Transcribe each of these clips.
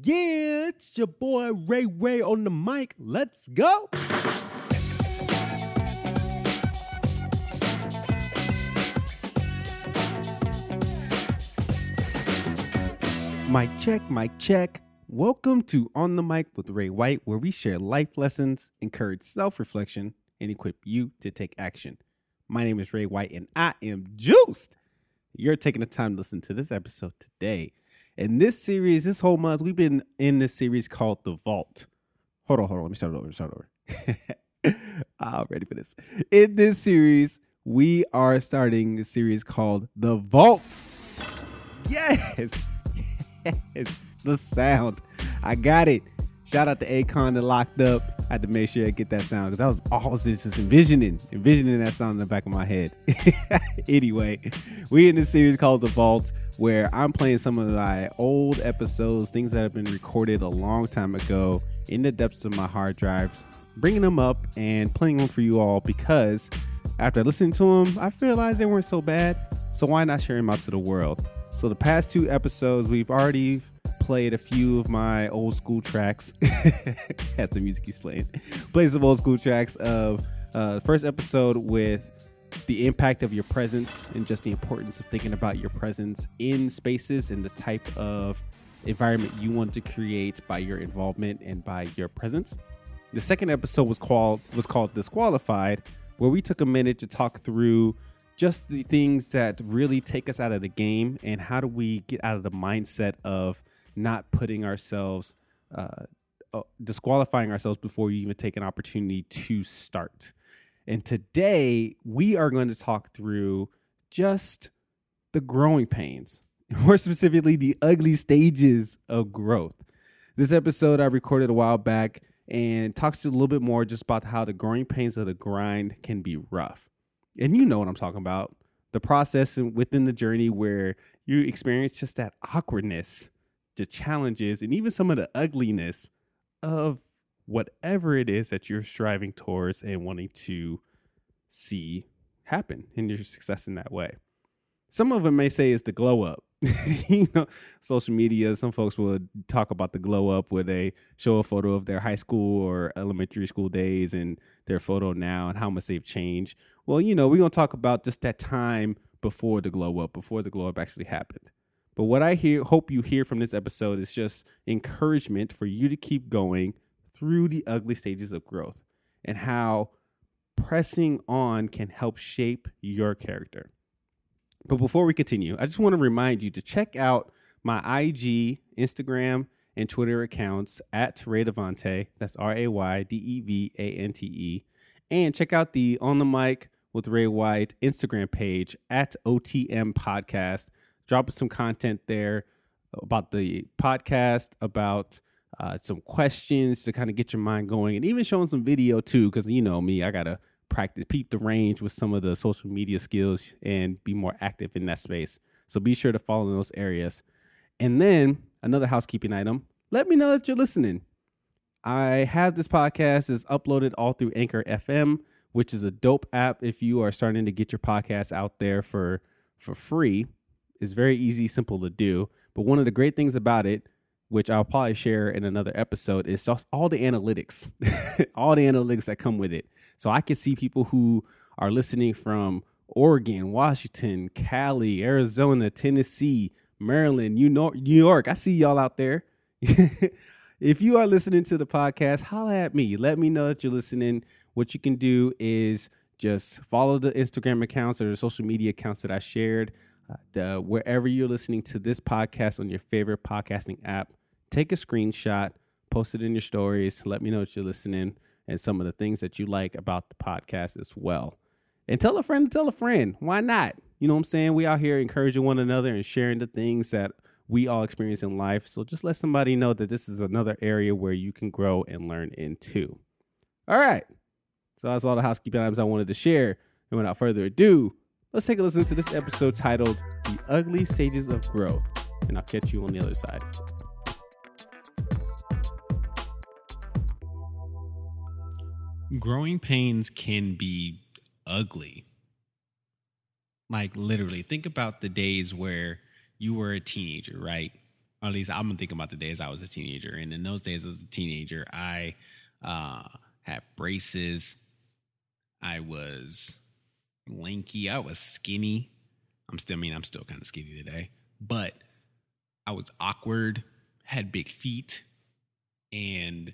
Yeah, it's your boy Ray Ray on the mic. Let's go. Mic check, mic check. Welcome to On the Mic with Ray White, where we share life lessons, encourage self reflection, and equip you to take action. My name is Ray White, and I am juiced. You're taking the time to listen to this episode today. In this series, this whole month, we've been in this series called The Vault. Hold on, hold on. Let me start it over. Start it over. I'm ready for this. In this series, we are starting a series called The Vault. Yes. Yes. The sound. I got it. Shout out to Akon that locked up. I had to make sure I get that sound because I was always just envisioning, envisioning that sound in the back of my head. anyway, we in this series called The Vault, where I'm playing some of my old episodes, things that have been recorded a long time ago in the depths of my hard drives, bringing them up and playing them for you all because after listening to them, I realized they weren't so bad. So why not share them out to the world? So the past two episodes, we've already played a few of my old school tracks. As the music he's playing, played some old school tracks of uh, the first episode with the impact of your presence and just the importance of thinking about your presence in spaces and the type of environment you want to create by your involvement and by your presence. The second episode was called was called Disqualified, where we took a minute to talk through just the things that really take us out of the game and how do we get out of the mindset of not putting ourselves uh, uh, disqualifying ourselves before we even take an opportunity to start and today we are going to talk through just the growing pains more specifically the ugly stages of growth. This episode i recorded a while back and talks a little bit more just about how the growing pains of the grind can be rough. And you know what I'm talking about the process within the journey where you experience just that awkwardness, the challenges, and even some of the ugliness of whatever it is that you're striving towards and wanting to see happen in your success in that way. Some of them may say it's the glow up. you know, social media, some folks will talk about the glow up where they show a photo of their high school or elementary school days and their photo now and how much they've changed. Well, you know, we're going to talk about just that time before the glow up, before the glow up actually happened. But what I hear, hope you hear from this episode is just encouragement for you to keep going through the ugly stages of growth and how pressing on can help shape your character. But before we continue, I just want to remind you to check out my IG, Instagram, and Twitter accounts at Ray Devante. That's R A Y D E V A N T E. And check out the On the Mic with Ray White Instagram page at OTM Podcast. Drop us some content there about the podcast, about uh, some questions to kind of get your mind going, and even showing some video too, because you know me, I gotta practice, peep the range with some of the social media skills and be more active in that space. So be sure to follow in those areas. And then another housekeeping item let me know that you're listening. I have this podcast is uploaded all through Anchor FM, which is a dope app if you are starting to get your podcast out there for for free. It's very easy, simple to do. But one of the great things about it, which I'll probably share in another episode, is just all the analytics, all the analytics that come with it. So I can see people who are listening from Oregon, Washington, Cali, Arizona, Tennessee, Maryland, New York, New York. I see y'all out there. if you are listening to the podcast, holla at me. Let me know that you're listening. What you can do is just follow the Instagram accounts or the social media accounts that I shared. Uh, wherever you're listening to this podcast on your favorite podcasting app, take a screenshot, post it in your stories. Let me know that you're listening and some of the things that you like about the podcast as well. And tell a friend to tell a friend. Why not? You know what I'm saying? We out here encouraging one another and sharing the things that we all experience in life. So just let somebody know that this is another area where you can grow and learn into. All right. So that's all the housekeeping items I wanted to share. And without further ado, let's take a listen to this episode titled The Ugly Stages of Growth. And I'll catch you on the other side. Growing pains can be ugly. Like literally, think about the days where you were a teenager, right? Or at least I'm thinking about the days I was a teenager. And in those days as a teenager, I uh, had braces. I was lanky. I was skinny. I'm still, I mean, I'm still kind of skinny today, but I was awkward, had big feet, and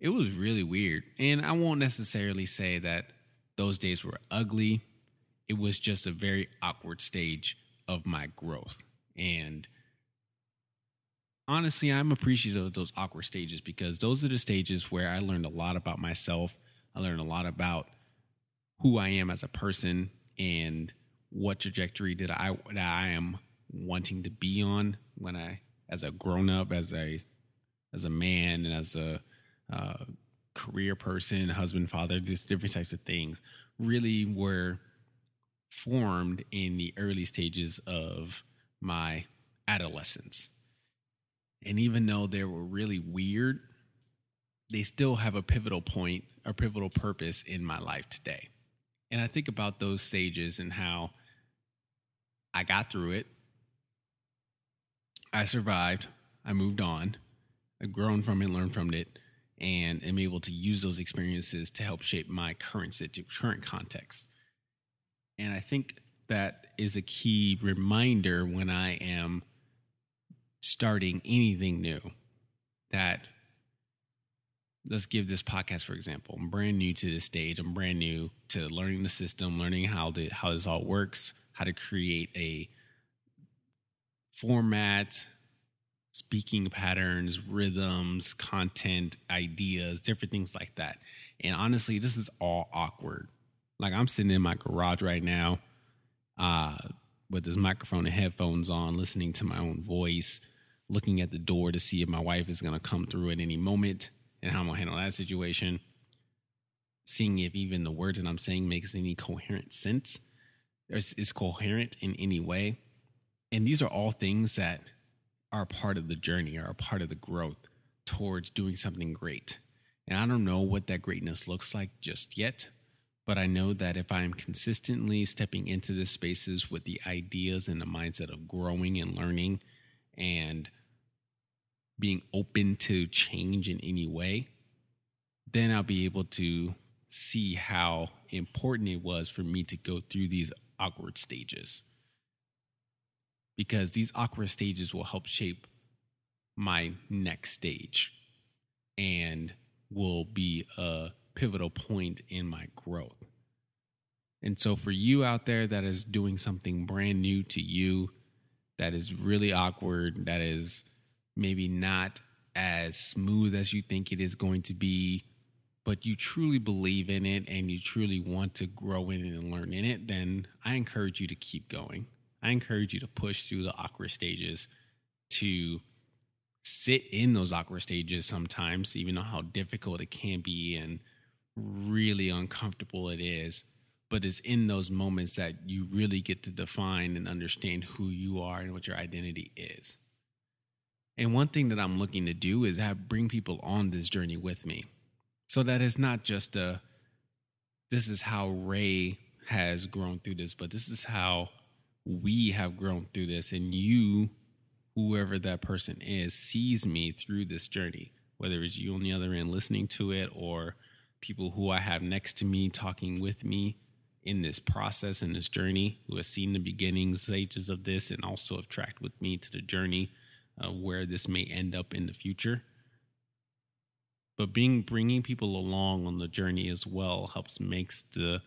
it was really weird. And I won't necessarily say that those days were ugly. It was just a very awkward stage of my growth. And honestly, I'm appreciative of those awkward stages because those are the stages where I learned a lot about myself. I learned a lot about who I am as a person and what trajectory did I that I am wanting to be on when I as a grown up, as a as a man, and as a uh, career person, husband, father, just different types of things really were formed in the early stages of my adolescence. And even though they were really weird, they still have a pivotal point a pivotal purpose in my life today. And I think about those stages and how I got through it. I survived. I moved on. I've grown from it, learned from it, and am able to use those experiences to help shape my current situ- current context. And I think that is a key reminder when I am starting anything new that let's give this podcast for example i'm brand new to this stage. I'm brand new to learning the system learning how to how this all works how to create a format speaking patterns rhythms content ideas different things like that. And honestly this is all awkward. Like i'm sitting in my garage right now uh with this microphone and headphones on listening to my own voice looking at the door to see if my wife is going to come through at any moment and how I'm to handle that situation. Seeing if even the words that I'm saying makes any coherent sense, or is coherent in any way. And these are all things that are part of the journey, are a part of the growth towards doing something great. And I don't know what that greatness looks like just yet, but I know that if I'm consistently stepping into the spaces with the ideas and the mindset of growing and learning and being open to change in any way, then I'll be able to see how important it was for me to go through these awkward stages. Because these awkward stages will help shape my next stage and will be a pivotal point in my growth. And so, for you out there that is doing something brand new to you, that is really awkward, that is maybe not as smooth as you think it is going to be, but you truly believe in it and you truly want to grow in it and learn in it, then I encourage you to keep going. I encourage you to push through the awkward stages, to sit in those awkward stages sometimes, even though how difficult it can be and really uncomfortable it is. But it's in those moments that you really get to define and understand who you are and what your identity is. And one thing that I'm looking to do is have bring people on this journey with me. So that it's not just a this is how Ray has grown through this, but this is how we have grown through this and you whoever that person is sees me through this journey, whether it's you on the other end listening to it or people who I have next to me talking with me in this process in this journey who have seen the beginning stages of this and also have tracked with me to the journey uh, where this may end up in the future. But being bringing people along on the journey as well helps makes the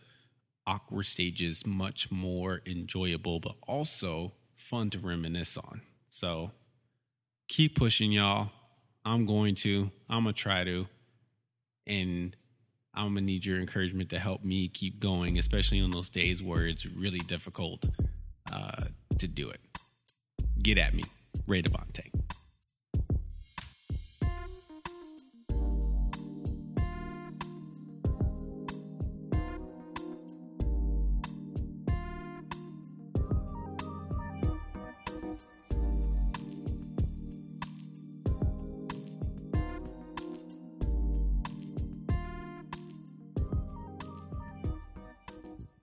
awkward stages much more enjoyable, but also fun to reminisce on. So keep pushing, y'all. I'm going to. I'm gonna try to, and I'm gonna need your encouragement to help me keep going, especially on those days where it's really difficult uh, to do it. Get at me. Ray Devante.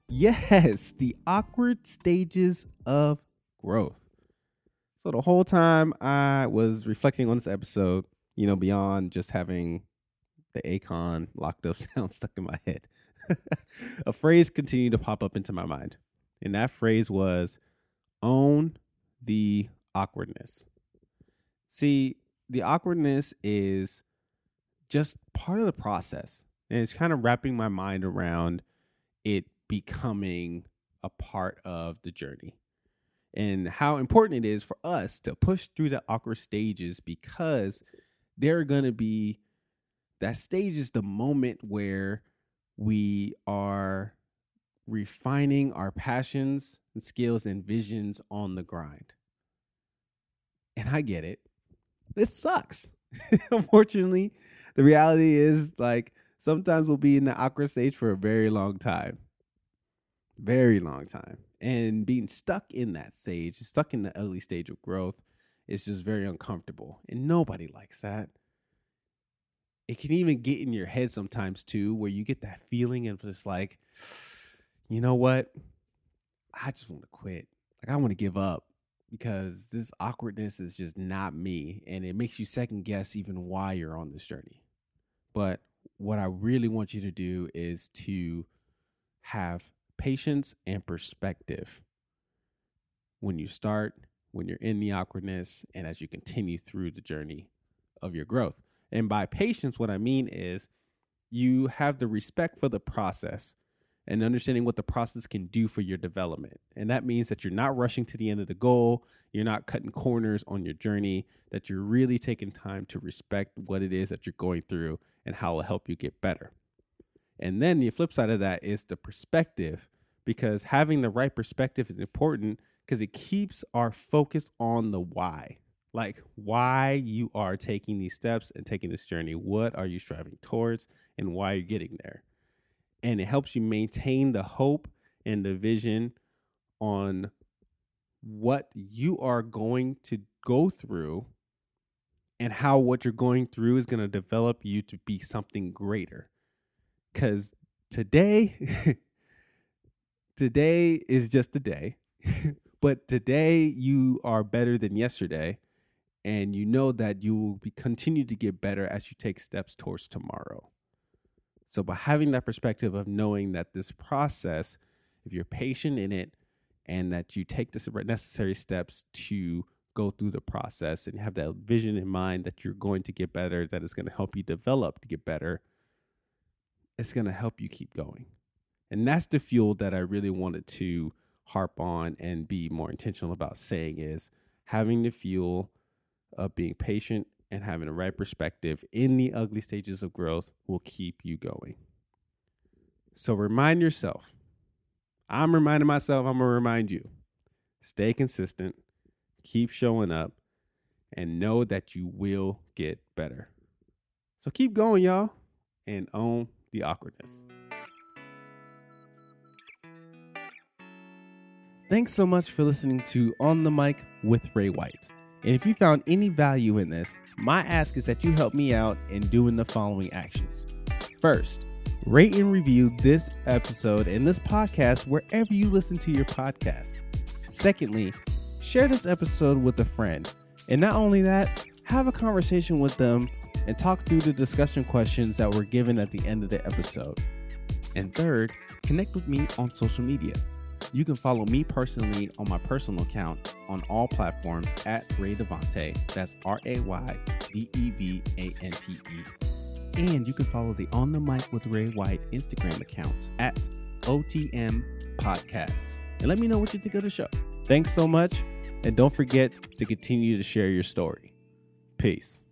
Yes, the awkward stages of growth. So the whole time I was reflecting on this episode, you know, beyond just having the Akon locked up sound stuck in my head, a phrase continued to pop up into my mind. And that phrase was own the awkwardness. See, the awkwardness is just part of the process. And it's kind of wrapping my mind around it becoming a part of the journey and how important it is for us to push through the awkward stages because they're going to be that stage is the moment where we are refining our passions and skills and visions on the grind. And I get it. This sucks. Unfortunately, the reality is like sometimes we'll be in the awkward stage for a very long time. Very long time and being stuck in that stage, stuck in the early stage of growth, is just very uncomfortable. And nobody likes that. It can even get in your head sometimes too, where you get that feeling of just like, you know what? I just want to quit. Like, I want to give up because this awkwardness is just not me. And it makes you second guess even why you're on this journey. But what I really want you to do is to have patience and perspective when you start, when you're in the awkwardness, and as you continue through the journey of your growth. And by patience, what I mean is you have the respect for the process and understanding what the process can do for your development. And that means that you're not rushing to the end of the goal, you're not cutting corners on your journey, that you're really taking time to respect what it is that you're going through and how it'll help you get better. And then the flip side of that is the perspective, because having the right perspective is important because it keeps our focus on the why. Like why you are taking these steps and taking this journey. What are you striving towards and why you're getting there? And it helps you maintain the hope and the vision on what you are going to go through and how what you're going through is going to develop you to be something greater because today today is just a day but today you are better than yesterday and you know that you will be continue to get better as you take steps towards tomorrow. So by having that perspective of knowing that this process if you're patient in it and that you take the necessary steps to go through the process and have that vision in mind that you're going to get better that is going to help you develop to get better it's going to help you keep going. And that's the fuel that I really wanted to harp on and be more intentional about saying is having the fuel of being patient and having the right perspective in the ugly stages of growth will keep you going. So remind yourself. I'm reminding myself, I'm going to remind you. Stay consistent, keep showing up, and know that you will get better. So keep going, y'all, and own the awkwardness. Thanks so much for listening to On the Mic with Ray White. And if you found any value in this, my ask is that you help me out in doing the following actions. First, rate and review this episode and this podcast wherever you listen to your podcast. Secondly, share this episode with a friend. And not only that, have a conversation with them and talk through the discussion questions that were given at the end of the episode. And third, connect with me on social media. You can follow me personally on my personal account on all platforms at Ray Devante. That's R A Y D E V A N T E. And you can follow the On the Mic with Ray White Instagram account at OTM Podcast. And let me know what you think of the show. Thanks so much. And don't forget to continue to share your story. Peace.